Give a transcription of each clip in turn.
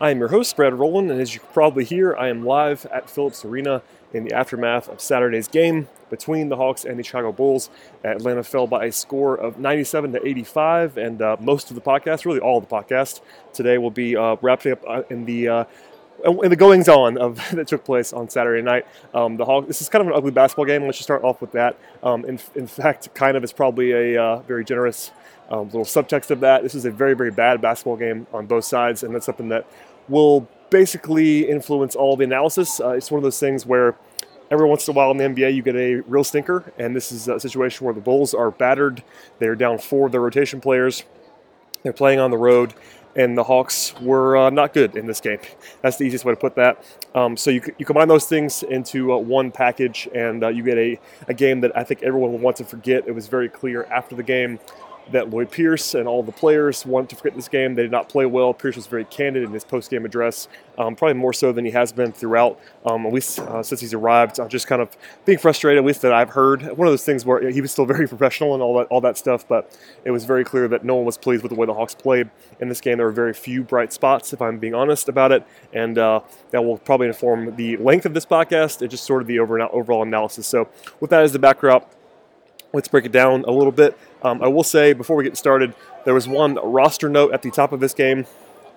I am your host, Brad Rowland, and as you can probably hear, I am live at Phillips Arena in the aftermath of Saturday's game between the Hawks and the Chicago Bulls. Atlanta fell by a score of 97 to 85, and uh, most of the podcast, really all of the podcast, today will be uh, wrapping up uh, in the in the goings on of that took place on Saturday night. Um, the Hawks. This is kind of an ugly basketball game. Let's just start off with that. Um, in, in fact, kind of is probably a uh, very generous um, little subtext of that. This is a very very bad basketball game on both sides, and that's something that will basically influence all the analysis. Uh, it's one of those things where every once in a while in the NBA you get a real stinker, and this is a situation where the Bulls are battered. They're down four of their rotation players. They're playing on the road, and the Hawks were uh, not good in this game. That's the easiest way to put that. Um, so you, you combine those things into uh, one package, and uh, you get a, a game that I think everyone will want to forget. It was very clear after the game that Lloyd Pierce and all the players wanted to forget this game. They did not play well. Pierce was very candid in his post-game address, um, probably more so than he has been throughout, um, at least uh, since he's arrived. Uh, just kind of being frustrated, at least that I've heard. One of those things where he was still very professional and all that, all that stuff, but it was very clear that no one was pleased with the way the Hawks played in this game. There were very few bright spots, if I'm being honest about it, and uh, that will probably inform the length of this podcast and just sort of the overall analysis. So, with that as the backdrop, let's break it down a little bit. Um, I will say before we get started, there was one roster note at the top of this game.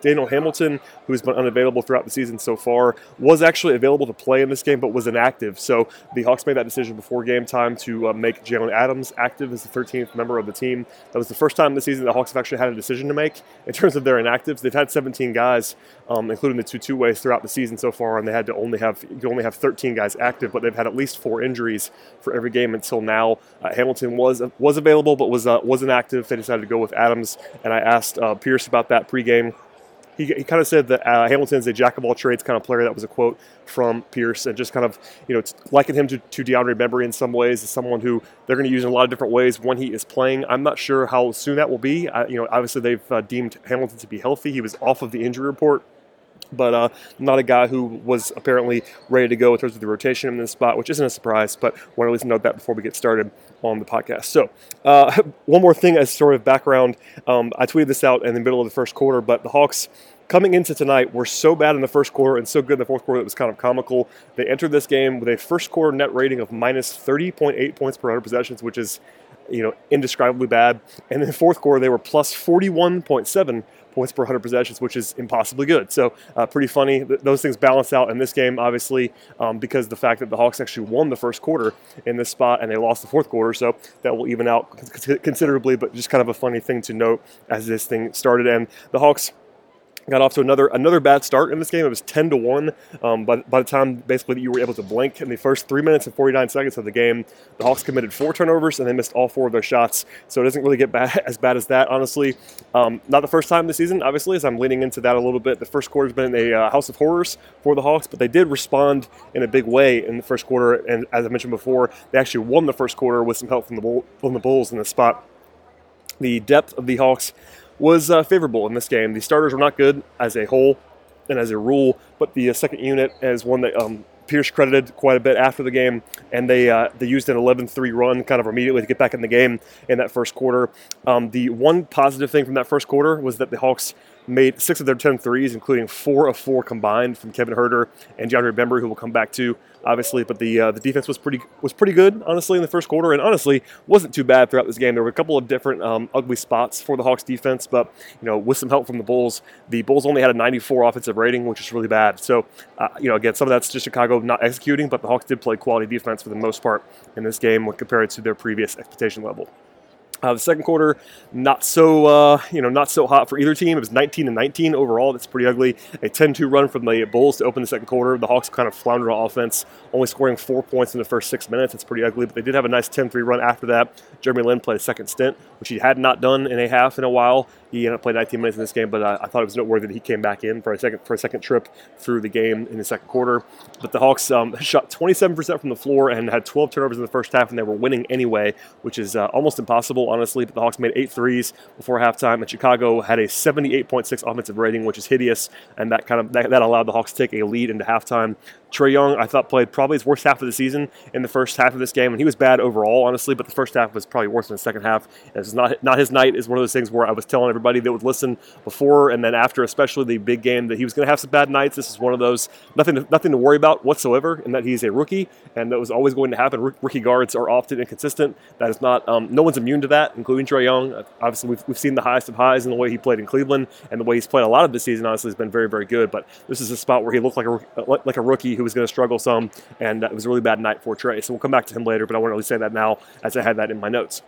Daniel Hamilton, who's been unavailable throughout the season so far, was actually available to play in this game, but was inactive. So the Hawks made that decision before game time to uh, make Jalen Adams active as the 13th member of the team. That was the first time this season the Hawks have actually had a decision to make in terms of their inactives. They've had 17 guys, um, including the two two ways throughout the season so far, and they had to only have you only have 13 guys active, but they've had at least four injuries for every game until now. Uh, Hamilton was was available, but was uh, was inactive. They decided to go with Adams, and I asked uh, Pierce about that pregame he, he kind of said that uh, Hamilton's a jack of all trades kind of player. That was a quote from Pierce, and just kind of you know likened him to, to DeAndre Bembry in some ways as someone who they're going to use in a lot of different ways when he is playing. I'm not sure how soon that will be. I, you know, obviously they've uh, deemed Hamilton to be healthy. He was off of the injury report but uh, not a guy who was apparently ready to go in terms of the rotation in this spot, which isn't a surprise, but want to at least note that before we get started on the podcast. So, uh, one more thing as sort of background um, I tweeted this out in the middle of the first quarter, but the Hawks coming into tonight were so bad in the first quarter and so good in the fourth quarter that it was kind of comical. They entered this game with a first quarter net rating of minus 30.8 points per 100 possessions, which is you know indescribably bad. And in the fourth quarter, they were plus 41.7 points per 100 possessions, which is impossibly good. So, uh, pretty funny. Th- those things balance out in this game, obviously, um, because the fact that the Hawks actually won the first quarter in this spot and they lost the fourth quarter. So, that will even out considerably, but just kind of a funny thing to note as this thing started. And the Hawks got off to another another bad start in this game. It was 10 to 1 um, by, by the time basically that you were able to blink in the first three minutes and 49 seconds of the game. The Hawks committed four turnovers and they missed all four of their shots. So it doesn't really get bad, as bad as that, honestly. Um, not the first time this season, obviously, as I'm leaning into that a little bit. The first quarter has been a uh, house of horrors for the Hawks, but they did respond in a big way in the first quarter. And as I mentioned before, they actually won the first quarter with some help from the, Bull, from the Bulls in the spot. The depth of the Hawks was uh, favorable in this game. The starters were not good as a whole and as a rule, but the uh, second unit is one that um, Pierce credited quite a bit after the game, and they uh, they used an 11-3 run kind of immediately to get back in the game in that first quarter. Um, the one positive thing from that first quarter was that the Hawks made six of their 10 threes, including four of four combined from Kevin Huerter and DeAndre Bembry, who we'll come back to obviously. But the uh, the defense was pretty was pretty good, honestly, in the first quarter, and honestly wasn't too bad throughout this game. There were a couple of different um, ugly spots for the Hawks defense, but you know, with some help from the Bulls, the Bulls only had a 94 offensive rating, which is really bad. So uh, you know, again, some of that's just Chicago not executing, but the Hawks did play quality defense for the most part in this game when compared to their previous expectation level. Uh, the second quarter, not so uh, you know, not so hot for either team. It was 19 and 19 overall. That's pretty ugly. A 10-2 run from the Bulls to open the second quarter. The Hawks kind of floundered on offense, only scoring four points in the first six minutes. That's pretty ugly. But they did have a nice 10-3 run after that. Jeremy Lin played a second stint, which he had not done in a half in a while. He ended up playing 19 minutes in this game, but I, I thought it was noteworthy that he came back in for a second for a second trip through the game in the second quarter. But the Hawks um, shot 27% from the floor and had 12 turnovers in the first half, and they were winning anyway, which is uh, almost impossible, honestly. But the Hawks made eight threes before halftime, and Chicago had a 78.6 offensive rating, which is hideous, and that kind of that, that allowed the Hawks to take a lead into halftime. Trae Young, I thought, played probably his worst half of the season in the first half of this game, and he was bad overall, honestly. But the first half was probably worse than the second half. And it's not not his night. Is one of those things where I was telling everybody that would listen before and then after, especially the big game, that he was going to have some bad nights. This is one of those nothing to, nothing to worry about whatsoever, and that he's a rookie, and that was always going to happen. rookie guards are often inconsistent. That is not um, no one's immune to that, including Trae Young. Obviously, we've, we've seen the highest of highs in the way he played in Cleveland, and the way he's played a lot of this season. Honestly, has been very very good. But this is a spot where he looked like a like a rookie who was going to struggle some and it was a really bad night for Trae. So we'll come back to him later, but I want to really say that now as I had that in my notes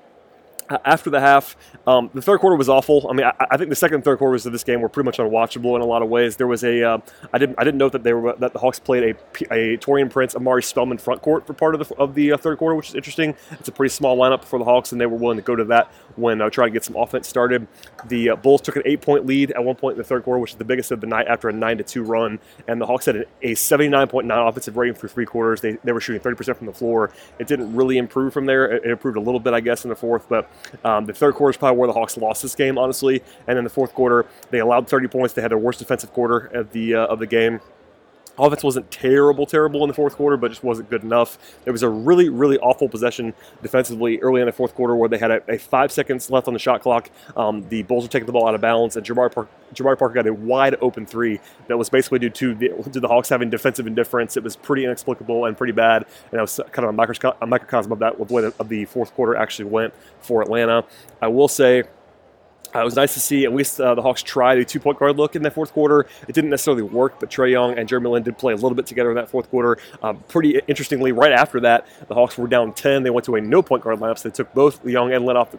after the half, um, the third quarter was awful. I mean, I, I, think the second and third quarters of this game were pretty much unwatchable in a lot of ways. There was a, uh, I didn't, I didn't note that they were that the Hawks played a, a Taurean Prince, Omari Spellman front court for part of the of the uh, third quarter, which is interesting. It's a pretty small lineup for the Hawks, and they were willing to go to that when uh, trying to get some offense started. The uh, Bulls took an eight point lead at one point in the third quarter, which is the biggest of the night after a nine to two run, and the Hawks had a 79.9 offensive rating for three quarters. They, they were shooting 30 percent from the floor. It didn't really improve from there. It, it improved a little bit, I guess, in the fourth, but um, the third quarter is probably where the Hawks lost this game, honestly. And then the fourth quarter, they allowed 30 points. They had their worst defensive quarter of the uh, of the game. Offense wasn't terrible, terrible in the fourth quarter, but just wasn't good enough. There was a really, really awful possession defensively early in the fourth quarter where they had a, a five seconds left on the shot clock. Um, the Bulls were taking the ball out of bounds, and Jabari, Park, Jabari Parker got a wide open three that was basically due to the, to the Hawks having defensive indifference. It was pretty inexplicable and pretty bad, and that was kind of a microcosm, of that, with the way of the fourth quarter actually went for Atlanta. I will say uh, it was nice to see at least uh, the Hawks try the two-point guard look in that fourth quarter. It didn't necessarily work, but Trae Young and Jeremy Lin did play a little bit together in that fourth quarter. Um, pretty interestingly, right after that, the Hawks were down 10. They went to a no-point guard lineup, so they took both Young and Lin off the,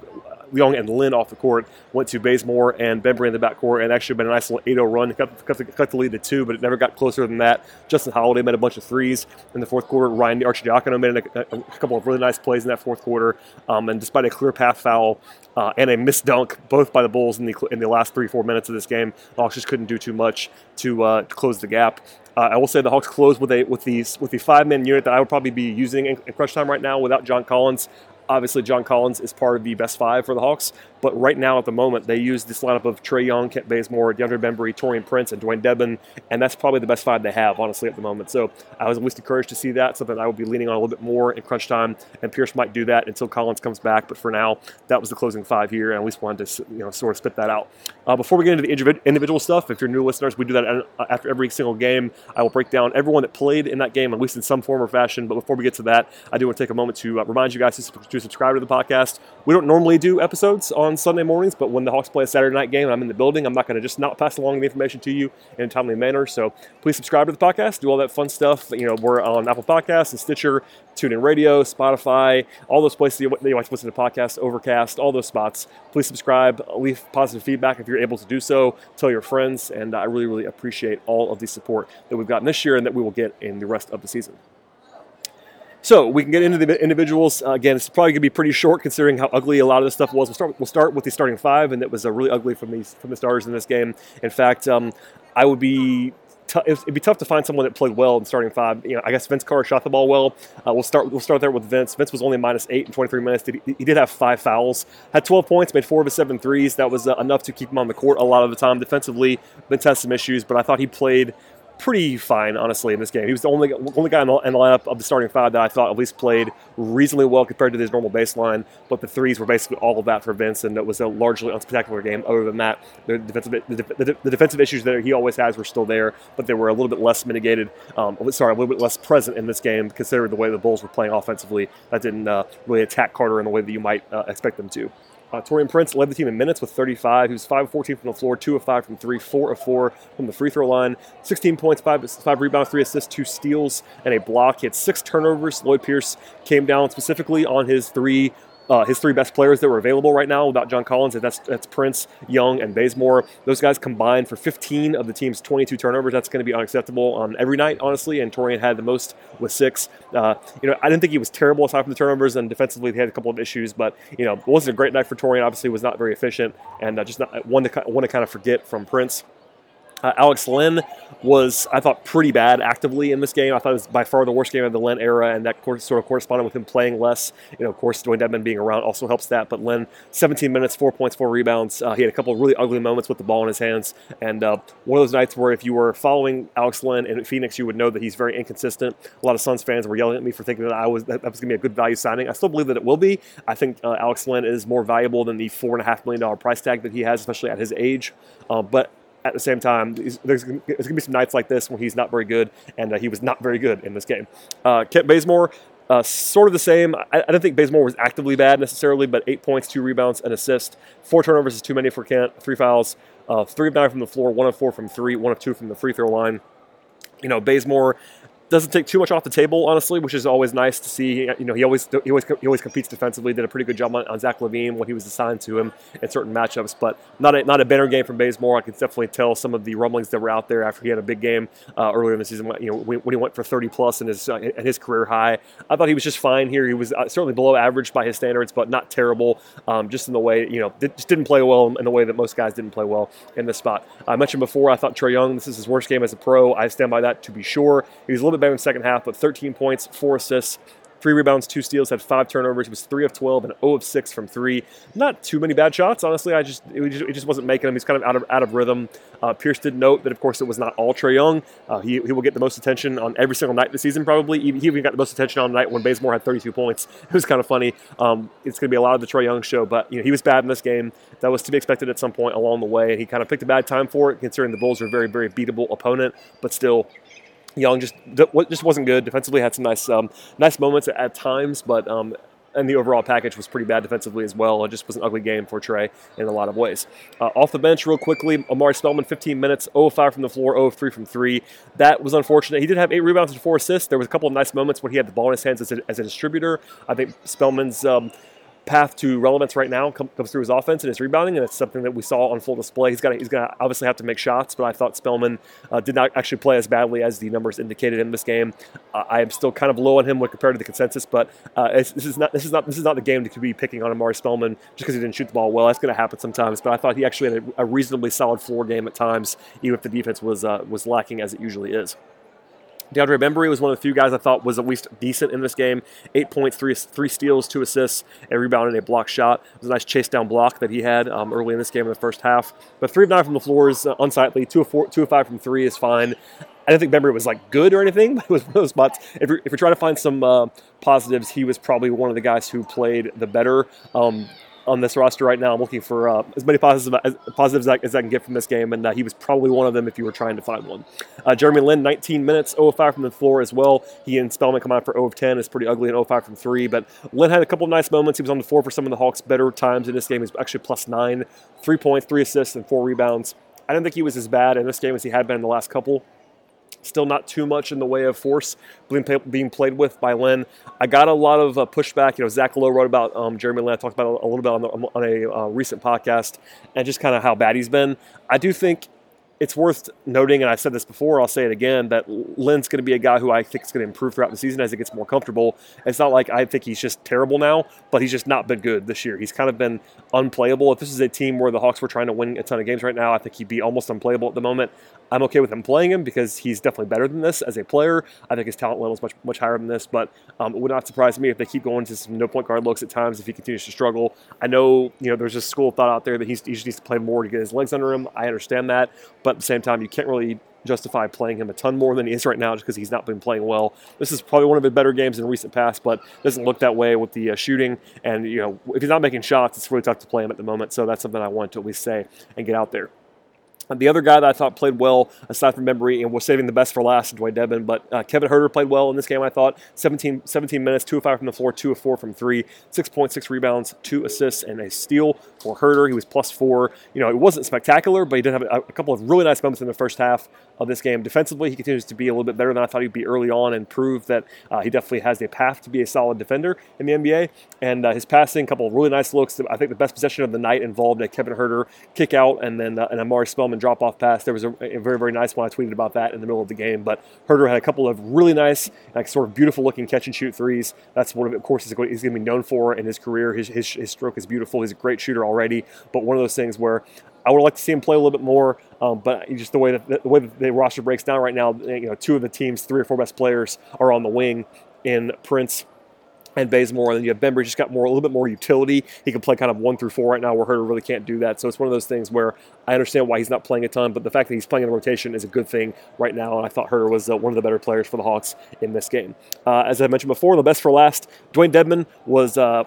Young and Lin off the court, went to Bazemore and Bembry in the backcourt, and actually been a nice little 8-0 run. Cut, cut, the, cut the lead to two, but it never got closer than that. Justin Holiday made a bunch of threes in the fourth quarter. Ryan Arcidiacono made a, a, couple of really nice plays in that fourth quarter, um, and despite a clear path foul uh, and a missed dunk, both by the Bulls in the in the last three four minutes of this game, Hawks just couldn't do too much to, uh, to close the gap. Uh, I will say the Hawks closed with a with the with the five man unit that I would probably be using in, in crunch time right now without John Collins. Obviously, John Collins is part of the best five for the Hawks, but right now at the moment, they use this lineup of Trae Young, Kent Bazemore, DeAndre Bembry, Taurean Prince, and Dewayne Dedmon, and that's probably the best five they have, honestly, at the moment. So I was at least encouraged to see that, something I will be leaning on a little bit more in crunch time, and Pierce might do that until Collins comes back. But for now, that was the closing five here, and I at least wanted to you know sort of spit that out. Uh, before we get into the individual stuff, if you're new listeners, we do that after every single game. I will break down everyone that played in that game, at least in some form or fashion. But before we get to that, I do want to take a moment to uh, remind you guys to subscribe to the podcast. We don't normally do episodes on Sunday mornings, but when the Hawks play a Saturday night game and I'm in the building, I'm not going to just not pass along the information to you in a timely manner. So please subscribe to the podcast, do all that fun stuff. You know, we're on Apple Podcasts and Stitcher, TuneIn Radio, Spotify, all those places you, you like to listen to podcasts, Overcast, all those spots. Please subscribe, leave positive feedback if you're able to do so. Tell your friends, and I really, really appreciate all of the support that we've gotten this year and that we will get in the rest of the season. So we can get into the individuals. Uh, again, it's probably going to be pretty short considering how ugly a lot of this stuff was. We'll start, we'll start with the starting five, and it was uh, really ugly from these from the starters in this game. In fact, um, I would be it'd be tough to find someone that played well in starting five. You know, I guess Vince Carter shot the ball well. Uh, we'll start. We'll start there with Vince. Vince was only minus eight in 23 minutes. He, he did have five fouls. Had 12 points. Made four of his seven threes. That was uh, enough to keep him on the court a lot of the time. Defensively, Vince has some issues, but I thought he played pretty fine, honestly, in this game. He was the only only guy in the, in the, lineup of the starting five that I thought at least played reasonably well compared to his normal baseline. But the threes were basically all of that for Vince, and it was a largely unspectacular game. Other than that, the defensive the, the, the defensive issues that he always has were still there, but they were a little bit less mitigated. Um, sorry, a little bit less present in this game, considering the way the Bulls were playing offensively. That didn't uh, really attack Carter in the way that you might uh, expect them to. Uh, Taurean Prince led the team in minutes with 35. He was 5 of 14 from the floor, 2 of 5 from 3, 4 of 4 from the free throw line, 16 points, 5, five rebounds, 3 assists, 2 steals, and a block. He had 6 turnovers. Lloyd Pierce came down specifically on his three uh, his three best players that were available right now without John Collins. That's that's Prince, Young, and Bazemore. Those guys combined for 15 of the team's 22 turnovers. That's going to be unacceptable on every night, honestly. And Taurean had the most with six. Uh, you know, I didn't think he was terrible aside from the turnovers, and defensively he had a couple of issues. But you know, it wasn't a great night for Taurean. Obviously, was not very efficient, and uh, just not, one to one to kind of forget from Prince. Uh, Alex Len was, I thought, pretty bad actively in this game. I thought it was by far the worst game of the Len era, and that sort of corresponded with him playing less. You know, of course, Dewayne Dedmon being around also helps that. But Len, 17 minutes, four points, four rebounds. Uh, he had a couple of really ugly moments with the ball in his hands, and uh, one of those nights where if you were following Alex Len in Phoenix, you would know that he's very inconsistent. A lot of Suns fans were yelling at me for thinking that I was that, that was going to be a good value signing. I still believe that it will be. I think uh, Alex Len is more valuable than the four and a half million dollar price tag that he has, especially at his age. Uh, but at the same time, there's, going to be some nights like this when he's not very good, and uh, he was not very good in this game. Uh, Kent Bazemore, uh, sort of the same. I, I don't think Bazemore was actively bad necessarily, but eight points, two rebounds, an assist. Four turnovers is too many for Kent. Three fouls, uh, three of nine from the floor, one of four from three, one of two from the free throw line. You know, Bazemore doesn't take too much off the table, honestly, which is always nice to see. You know, he always he always he always competes defensively. Did a pretty good job on, on Zach LaVine when he was assigned to him in certain matchups, but not a, not a better game from Bazemore. I can definitely tell some of the rumblings that were out there after he had a big game uh, earlier in the season. You know, when, he went for 30 plus in his uh, at his career high, I thought he was just fine here. He was uh, certainly below average by his standards, but not terrible. Um, just in the way you know, just didn't play well in the way that most guys didn't play well in this spot. I mentioned before, I thought Trae Young this is his worst game as a pro. I stand by that to be sure. He was a little bit better in second half, but 13 points, four assists, three rebounds, two steals, had five turnovers. He was three of 12 and 0 of 6 from three. Not too many bad shots, honestly. I just it, just, it just wasn't making him. He's kind of out of out of rhythm. Uh, Pierce did note that, of course, it was not all Trae Young. Uh, he, he will get the most attention on every single night this season, probably. He, he even got the most attention on the night when Bazemore had 32 points. It was kind of funny. Um, it's going to be a lot of the Trae Young show, but you know he was bad in this game. That was to be expected at some point along the way, and he kind of picked a bad time for it, considering the Bulls are a very, very beatable opponent. But still, Young just just wasn't good defensively. Had some nice um, nice moments at, times, but um, and the overall package was pretty bad defensively as well. It just was an ugly game for Trae in a lot of ways. Uh, off the bench, real quickly, Omari Spellman, 15 minutes, 0 5 from the floor, 0 3 from 3. That was unfortunate. He did have eight rebounds and four assists. There was a couple of nice moments when he had the ball in his hands as a, as a distributor. I think Spellman's. Um, path to relevance right now comes through his offense and his rebounding, and it's something that we saw on full display. He's got he's going to obviously have to make shots, but I thought Spellman uh, did not actually play as badly as the numbers indicated in this game. Uh, I am still kind of low on him when compared to the consensus, but uh, this is not this is not this is not the game to be picking on Omari Spellman just because he didn't shoot the ball well. That's going to happen sometimes, but I thought he actually had a, a, reasonably solid floor game at times, even if the defense was uh, was lacking as it usually is. DeAndre Bembry was one of the few guys I thought was at least decent in this game. Eight points, three, three steals, two assists, a rebound, and a block shot. It was a nice chase down block that he had um, early in this game in the first half. But three of nine from the floor is uh, unsightly. Two of, four, two of five from three is fine. I don't think Bembry was like good or anything, but it was one of those spots. If you're, if you're trying to find some uh, positives, he was probably one of the guys who played the better. Um, on this roster right now. I'm looking for uh, as many positives as, positives as I can get from this game, and uh, he was probably one of them if you were trying to find one. Uh, Jeremy Lin, 19 minutes, 0 5 from the floor as well. He and Spellman come out for 0 of 10. It's pretty ugly and 0 5 from three, but Lin had a couple of nice moments. He was on the floor for some of the Hawks' better times in this game. He's actually plus nine, three points, three assists, and four rebounds. I didn't think he was as bad in this game as he had been in the last couple. Still not too much in the way of force being played with by Len. I got a lot of uh, pushback. You know, Zach Lowe wrote about um, Jeremy Lin. I talked about a little bit on, the, on a uh, recent podcast and just kind of how bad he's been. I do think it's worth noting, and I said this before, I'll say it again, that Len's going to be a guy who I think is going to improve throughout the season as he gets more comfortable. It's not like I think he's just terrible now, but he's just not been good this year. He's kind of been unplayable. If this is a team where the Hawks were trying to win a ton of games right now, I think he'd be almost unplayable at the moment. I'm okay with him playing him because he's definitely better than this as a player. I think his talent level is much much higher than this, but um, it would not surprise me if they keep going to some no point guard looks at times if he continues to struggle. I know you know there's a school of thought out there that he's, he just needs to play more to get his legs under him. I understand that, but at the same time, you can't really justify playing him a ton more than he is right now just because he's not been playing well. This is probably one of the better games in recent past, but doesn't look that way with the uh, shooting. And you know, if he's not making shots, it's really tough to play him at the moment. So that's something I want to at least say and get out there. The other guy that I thought played well, aside from Bembry, and was saving the best for last, Dewayne Dedmon, but uh, Kevin Huerter played well in this game, I thought. 17, 17 minutes, 2 of 5 from the floor, 2 of 4 from 3, 6.6 rebounds, 2 assists, and a steal for Huerter. He was plus 4. You know, it wasn't spectacular, but he did have a, a couple of really nice moments in the first half. Of this game. Defensively, he continues to be a little bit better than I thought he'd be early on and prove that uh, he definitely has a path to be a solid defender in the NBA. And uh, his passing, a couple of really nice looks. I think the best possession of the night involved a Kevin Huerter kick out and then uh, an Omari Spellman drop off pass. There was a, a, very, very nice one. I tweeted about that in the middle of the game. But Huerter had a couple of really nice, like sort of beautiful looking catch and shoot threes. That's one of, of course, he's going to be known for in his career. His, his, his stroke is beautiful. He's a great shooter already. But one of those things where I would like to see him play a little bit more, um, but just the way that the way that the roster breaks down right now, you know, two of the team's three or four best players are on the wing in Prince and Bazemore, and then you have Bembry just got more a little bit more utility. He can play kind of one through four right now, where Huerter really can't do that. So it's one of those things where I understand why he's not playing a ton, but the fact that he's playing in the rotation is a good thing right now. And I thought Huerter was uh, one of the better players for the Hawks in this game. Uh, as I mentioned before, the best for last. Dewayne Dedmon was. Uh,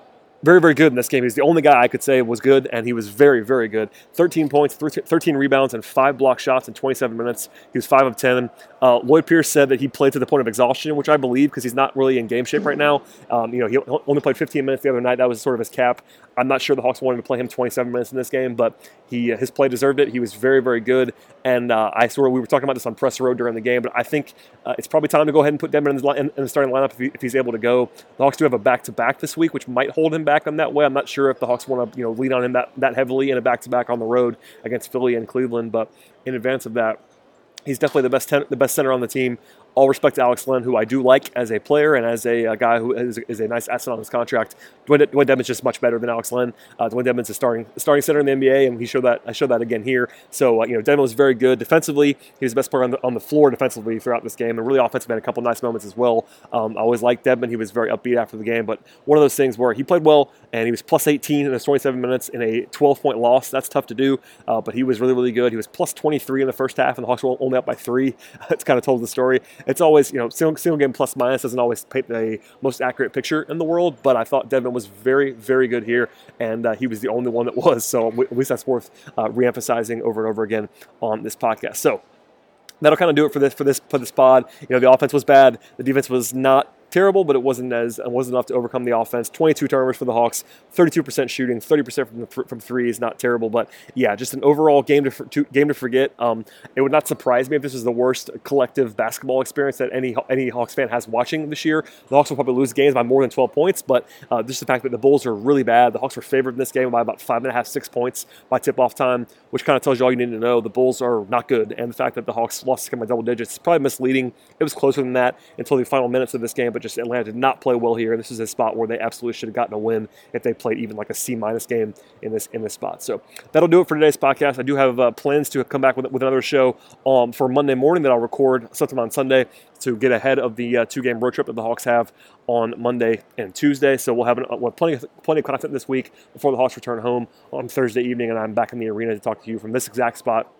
very, very good in this game. He's the only guy I could say was good, and he was very, very good. 13 points, 13 rebounds, and five block shots in 27 minutes. He was 5 of 10. Uh, Lloyd Pierce said that he played to the point of exhaustion, which I believe because he's not really in game shape right now. Um, you know, he only played 15 minutes the other night. That was sort of his cap. I'm not sure the Hawks wanted to play him 27 minutes in this game, but he uh, his play deserved it. He was very, very good. And uh, I of we were talking about this on press road during the game, but I think uh, it's probably time to go ahead and put Dedmon in the, in the starting lineup if, he, if, he's able to go. The Hawks do have a back to back this week, which might hold him back on that way. I'm not sure if the Hawks want to you know lean on him that, that heavily in a back to back on the road against Philly and Cleveland, but in advance of that he's definitely the best ten, the best center on the team all respect to Alex Len, who I do like as a player and as a, a guy who is, is, a nice asset on his contract. Dewayne, Dewayne Dedmon's just much better than Alex Len. Uh, Dewayne Dedmon's a starting starting center in the NBA, and he showed that. I showed that again here. So uh, you know, Dedmon was very good defensively. He was the best player on the, on the floor defensively throughout this game, and really offensively had a couple nice moments as well. Um, I always liked Dedmon. He was very upbeat after the game, but one of those things where he played well and he was plus 18 in his 27 minutes in a 12 point loss. That's tough to do, uh, but he was really really good. He was plus 23 in the first half, and the Hawks were only up by three. it's kind of told the story. It's always you know single, single game plus minus doesn't always paint the most accurate picture in the world, but I thought Dedmon was very, very good here, and uh, he was the only one that was. So at least that's worth uh, reemphasizing over and over again on this podcast. So that'll kind of do it for this for this for this pod. You know, the offense was bad, the defense was not terrible, but it wasn't as it wasn't enough to overcome the offense. 22 turnovers for the Hawks, 32% shooting, 30% from from three is not terrible, but yeah, just an overall game to, to game to forget. Um, it would not surprise me if this was the worst collective basketball experience that any any Hawks fan has watching this year. The Hawks will probably lose games by more than 12 points, but uh, just the fact that the Bulls are really bad. The Hawks were favored in this game by about five and a half, six points by tip-off time, which kind of tells you all you need to know. The Bulls are not good, and the fact that the Hawks lost by double digits is probably misleading. It was closer than that until the final minutes of this game, but just Atlanta did not play well here. This is a spot where they absolutely should have gotten a win if they played even like a C minus game in this in this spot. So that'll do it for today's podcast. I do have uh, plans to come back with, with another show um, for Monday morning that I'll record sometime on Sunday to get ahead of the uh, two game road trip that the Hawks have on Monday and Tuesday. So we'll have, an, we'll have plenty, of, plenty of content this week before the Hawks return home on Thursday evening, and I'm back in the arena to talk to you from this exact spot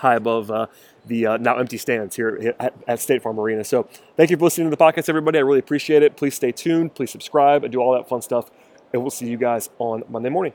high above uh, the uh, now empty stands here at, at, State Farm Arena. So thank you for listening to the podcast, everybody. I really appreciate it. Please stay tuned. Please subscribe and do all that fun stuff. And we'll see you guys on Monday morning.